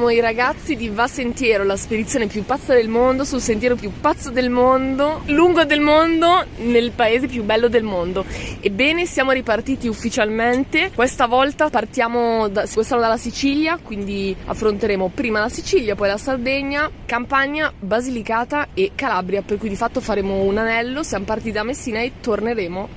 Siamo i ragazzi di Va Sentiero, la spedizione più pazza del mondo, sul sentiero più pazzo del mondo, lungo del mondo, nel paese più bello del mondo. Ebbene, siamo ripartiti ufficialmente. Questa volta partiamo da, quest'anno dalla Sicilia, quindi affronteremo prima la Sicilia, poi la Sardegna, Campania, Basilicata e Calabria, per cui di fatto faremo un anello, siamo partiti da Messina e torneremo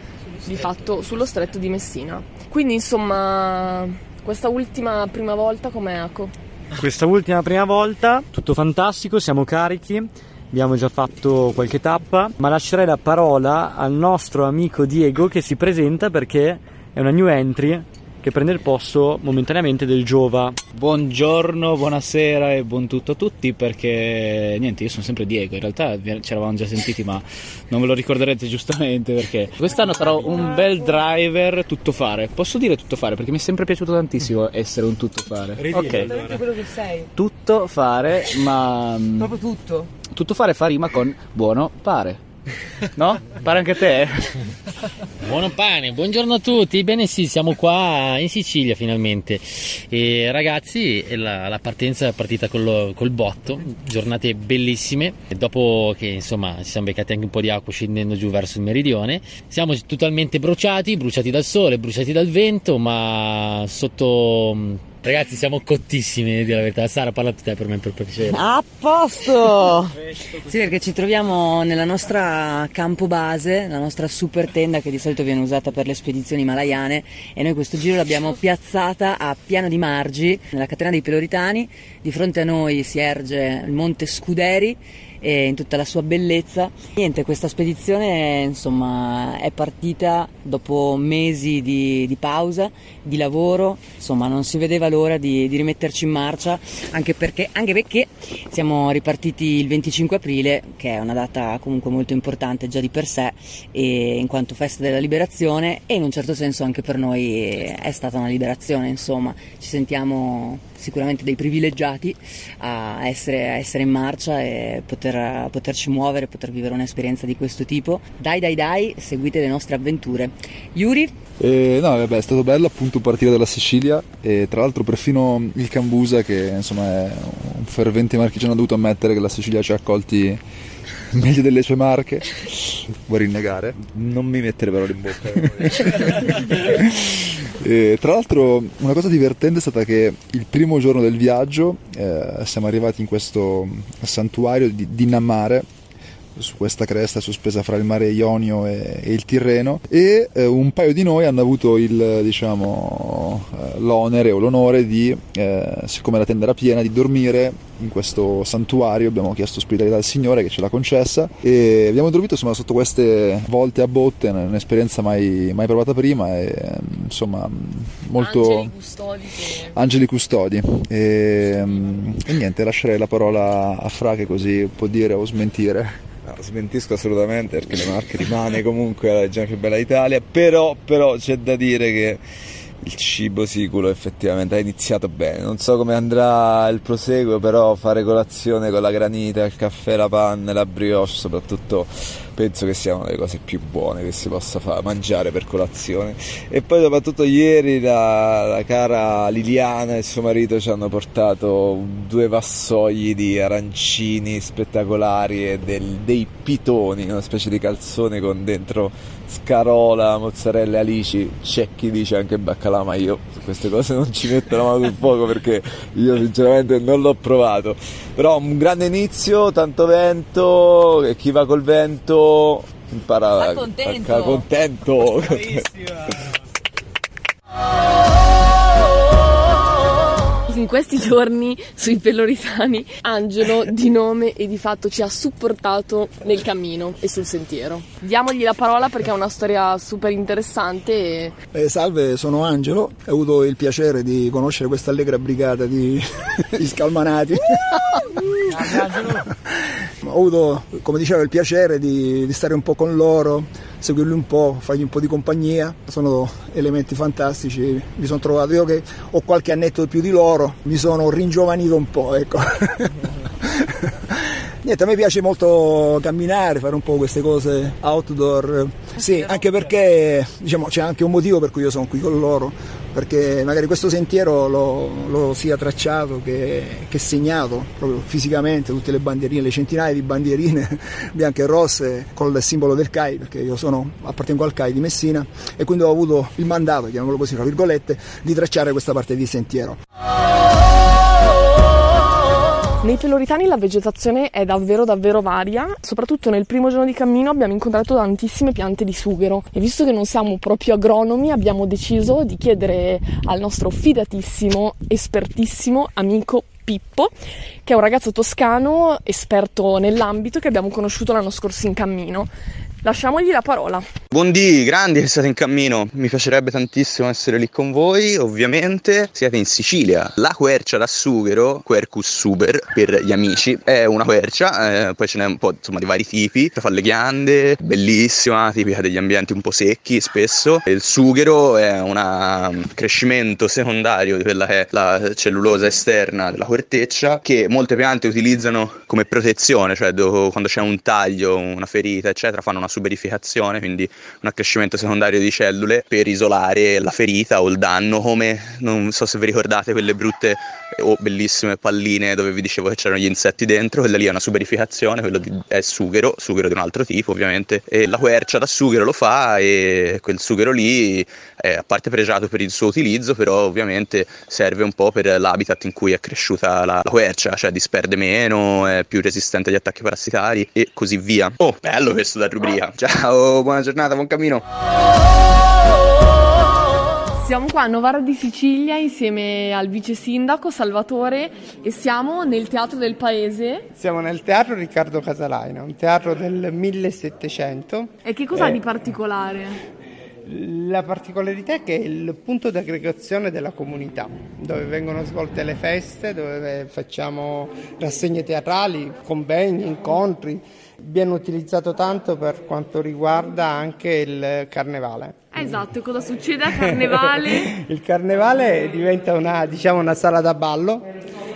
di fatto sullo stretto di Messina. Quindi insomma, questa ultima prima volta com'è Aco? Questa ultima prima volta, tutto fantastico, siamo carichi, abbiamo già fatto qualche tappa, ma lascerei la parola al nostro amico Diego che si presenta perché è una new entry che prende il posto momentaneamente del Giova. Buongiorno, buonasera e buon tutto a tutti perché niente, io sono sempre Diego, in realtà ci eravamo già sentiti ma non ve lo ricorderete giustamente perché quest'anno sarò un bel driver tutto fare. Posso dire tutto fare perché mi è sempre piaciuto tantissimo essere un tutto fare. Ok. quello che sei. Tutto fare, ma proprio tutto. Tutto fare fa rima con buono pare. No? Pare anche a te? Buon pane, buongiorno a tutti. Bene, sì, siamo qua in Sicilia finalmente. E ragazzi, la, la partenza è partita col, col, botto, giornate bellissime. Dopo che insomma ci siamo beccati anche un po' di acqua scendendo giù verso il meridione, siamo totalmente bruciati, bruciati dal sole, bruciati dal vento, ma sotto Ragazzi, siamo cottissimi, dire la verità. Sara, parla te per me per piacere. A posto! sì, perché ci troviamo nella nostra campo base, la nostra super tenda che di solito viene usata per le spedizioni malayane e noi questo giro l'abbiamo piazzata a Piano di Margi, nella catena dei Peloritani. Di fronte a noi si erge il Monte Scuderi e in tutta la sua bellezza. Niente, questa spedizione insomma è partita dopo mesi di, di pausa, di lavoro, insomma non si vedeva l'ora di, di rimetterci in marcia, anche perché, anche perché siamo ripartiti il 25 aprile, che è una data comunque molto importante già di per sé, in quanto festa della liberazione e in un certo senso anche per noi è stata una liberazione, insomma ci sentiamo sicuramente dei privilegiati a essere, a essere in marcia e poter, poterci muovere, poter vivere un'esperienza di questo tipo. Dai dai dai, seguite le nostre avventure. Yuri? Eh, no, vabbè, è stato bello appunto partire dalla Sicilia e tra l'altro perfino il Cambusa che insomma è un fervente marchigiano ha dovuto ammettere che la Sicilia ci ha accolti meglio delle sue marche vuoi rinnegare non mi mettere parole in bocca E, tra l'altro una cosa divertente è stata che il primo giorno del viaggio eh, siamo arrivati in questo santuario di, di Namare su questa cresta sospesa fra il mare Ionio e, e il Tirreno e eh, un paio di noi hanno avuto il, diciamo, eh, l'onere o l'onore di, eh, siccome la tenda era piena, di dormire in questo santuario, abbiamo chiesto ospitalità al Signore che ce l'ha concessa e abbiamo dormito insomma, sotto queste volte a botte, un'esperienza mai, mai provata prima e insomma molto... Angeli custodi. Che... Angeli custodi. E, e niente, lascerei la parola a Fra che così può dire o smentire. No, smentisco assolutamente perché le Marche rimane comunque la regione più bella d'Italia, però, però c'è da dire che il cibo siculo effettivamente ha iniziato bene. Non so come andrà il proseguo, però fare colazione con la granita, il caffè, la panna, la brioche, soprattutto penso che sia una delle cose più buone che si possa fare, mangiare per colazione. E poi soprattutto ieri la, la cara Liliana e suo marito ci hanno portato due vassoi di arancini spettacolari e del, dei pitoni, una specie di calzone con dentro scarola, mozzarella alici, c'è chi dice anche baccalà, ma io su queste cose non ci metto la mano sul fuoco perché io sinceramente non l'ho provato. Però un grande inizio, tanto vento, e chi va col vento impara a contento. contento. in questi giorni sui Peloritani Angelo di nome e di fatto ci ha supportato nel cammino e sul sentiero. Diamogli la parola perché è una storia super interessante. E... Eh, salve, sono Angelo, ho avuto il piacere di conoscere questa allegra brigata di, di scalmanati. ho avuto, come dicevo, il piacere di, di stare un po' con loro seguirli un po', fargli un po' di compagnia, sono elementi fantastici, mi sono trovato io che ho qualche annetto più di loro, mi sono ringiovanito un po', ecco. Niente, a me piace molto camminare, fare un po' queste cose outdoor. Sì, anche perché diciamo, c'è anche un motivo per cui io sono qui con loro, perché magari questo sentiero lo, lo sia tracciato che, che, segnato proprio fisicamente, tutte le bandierine, le centinaia di bandierine bianche e rosse con il simbolo del CAI, perché io sono, appartengo al CAI di Messina e quindi ho avuto il mandato, chiamiamolo così, tra virgolette, di tracciare questa parte di sentiero. Nei Peloritani la vegetazione è davvero davvero varia, soprattutto nel primo giorno di cammino abbiamo incontrato tantissime piante di sughero e visto che non siamo proprio agronomi abbiamo deciso di chiedere al nostro fidatissimo, espertissimo amico Pippo, che è un ragazzo toscano esperto nell'ambito che abbiamo conosciuto l'anno scorso in cammino. Lasciamogli la parola. Buondì, grandi che siete in cammino. Mi piacerebbe tantissimo essere lì con voi, ovviamente. Siete in Sicilia. La quercia da sughero, Quercus super per gli amici, è una quercia, eh, poi ce n'è un po' insomma di vari tipi. Fa le ghiande, bellissima, tipica degli ambienti un po' secchi spesso. Il sughero è un crescimento secondario di quella che è la cellulosa esterna della corteccia che molte piante utilizzano come protezione, cioè quando c'è un taglio, una ferita, eccetera, fanno una suberificazione, quindi un accrescimento secondario di cellule per isolare la ferita o il danno, come non so se vi ricordate quelle brutte o bellissime palline dove vi dicevo che c'erano gli insetti dentro, quella lì è una suberificazione, quello di, è sughero, sughero di un altro tipo ovviamente, e la quercia da sughero lo fa e quel sughero lì è a parte pregiato per il suo utilizzo, però ovviamente serve un po' per l'habitat in cui è cresciuta la, la quercia, cioè disperde meno, è più resistente agli attacchi parassitari e così via. Oh, bello questo da rubrica. Ciao, buona giornata, buon cammino. Siamo qua a Novara di Sicilia insieme al vice sindaco Salvatore e siamo nel teatro del paese. Siamo nel teatro Riccardo Casalaina, un teatro del 1700. E che cosa ha eh, di particolare? La particolarità è che è il punto di aggregazione della comunità, dove vengono svolte le feste, dove facciamo rassegne teatrali, convegni, incontri. Viene utilizzato tanto per quanto riguarda anche il carnevale. Esatto, cosa succede a carnevale? il carnevale diventa una, diciamo, una sala da ballo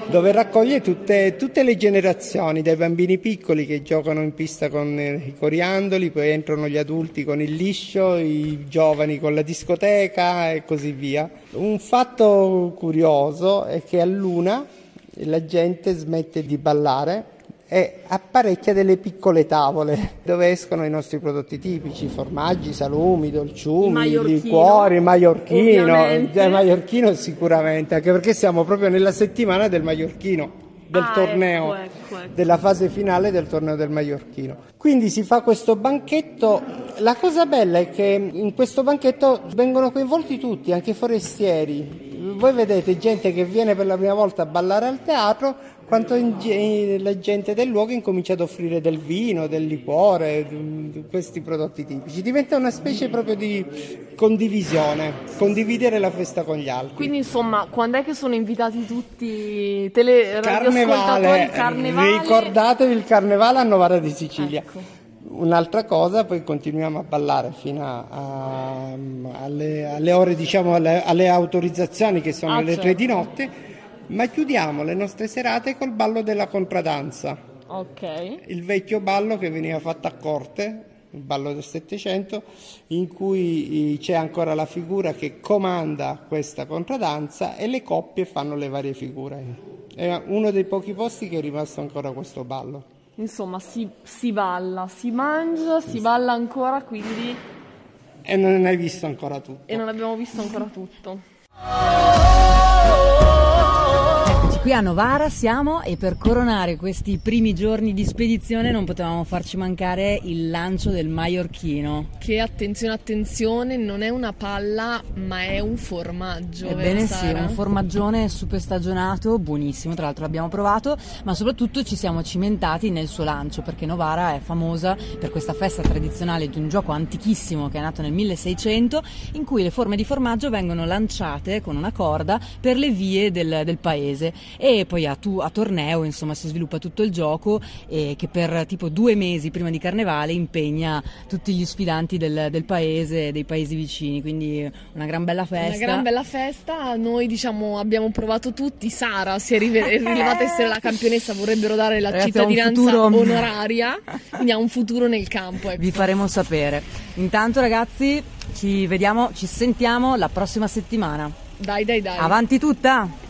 dove raccoglie tutte, tutte, le generazioni, dai bambini piccoli che giocano in pista con i coriandoli, poi entrano gli adulti con il liscio, i giovani con la discoteca e così via. Un fatto curioso è che a Luna la gente smette di ballare e apparecchia delle piccole tavole dove escono i nostri prodotti tipici, formaggi, salumi, dolciumi, liquori, maiorchino, il maiorchino sicuramente, anche perché siamo proprio nella settimana del maiorchino del ah, torneo, ecco, ecco, ecco. della fase finale del torneo del Maiorchino. Quindi si fa questo banchetto. La cosa bella è che in questo banchetto vengono coinvolti tutti, anche i forestieri. Voi vedete gente che viene per la prima volta a ballare al teatro, quanto la gente del luogo incomincia ad offrire del vino, del liquore, questi prodotti tipici. Diventa una specie proprio di condivisione, condividere la festa con gli altri. Quindi insomma, quando è che sono invitati tutti tele carnevale, carnevale? Ricordatevi il carnevale a Novara di Sicilia. Ecco. Un'altra cosa, poi continuiamo a ballare fino a, a, alle, alle, ore, diciamo, alle, alle, autorizzazioni che sono ah, le tre di certo. notte ma chiudiamo le nostre serate col ballo della contradanza. Ok. Il vecchio ballo che veniva fatto a corte, il ballo del Settecento, in cui eh, c'è ancora la figura che comanda questa contradanza e le coppie fanno le varie figure. È uno dei pochi posti che è rimasto ancora questo ballo. Insomma, si, si balla, si mangia, si balla ancora, quindi... E non hai visto ancora tutto. E non abbiamo visto ancora tutto. Qui a Novara siamo e per coronare questi primi giorni di spedizione non potevamo farci mancare il lancio del Maiorchino. Che attenzione, attenzione, non è una palla ma è un formaggio. Ebbene sì, un formaggione super stagionato, buonissimo, tra l'altro l'abbiamo provato, ma soprattutto ci siamo cimentati nel suo lancio perché Novara è famosa per questa festa tradizionale di un gioco antichissimo che è nato nel 1600 in cui le forme di formaggio vengono lanciate con una corda per le vie del, del paese e poi a, tu, a torneo insomma si sviluppa tutto il gioco e che per tipo due mesi prima di Carnevale impegna tutti gli sfidanti del, del paese, dei paesi vicini, quindi una gran bella festa. Una gran bella festa, noi diciamo abbiamo provato tutti, Sara si è rive- rilevata essere la campionessa, vorrebbero dare la Ragazzi, cittadinanza futuro- onoraria, quindi ha un futuro nel campo. Ecco. Vi faremo sapere. Intanto ragazzi ci vediamo, ci sentiamo la prossima settimana. Dai dai dai. Avanti tutta!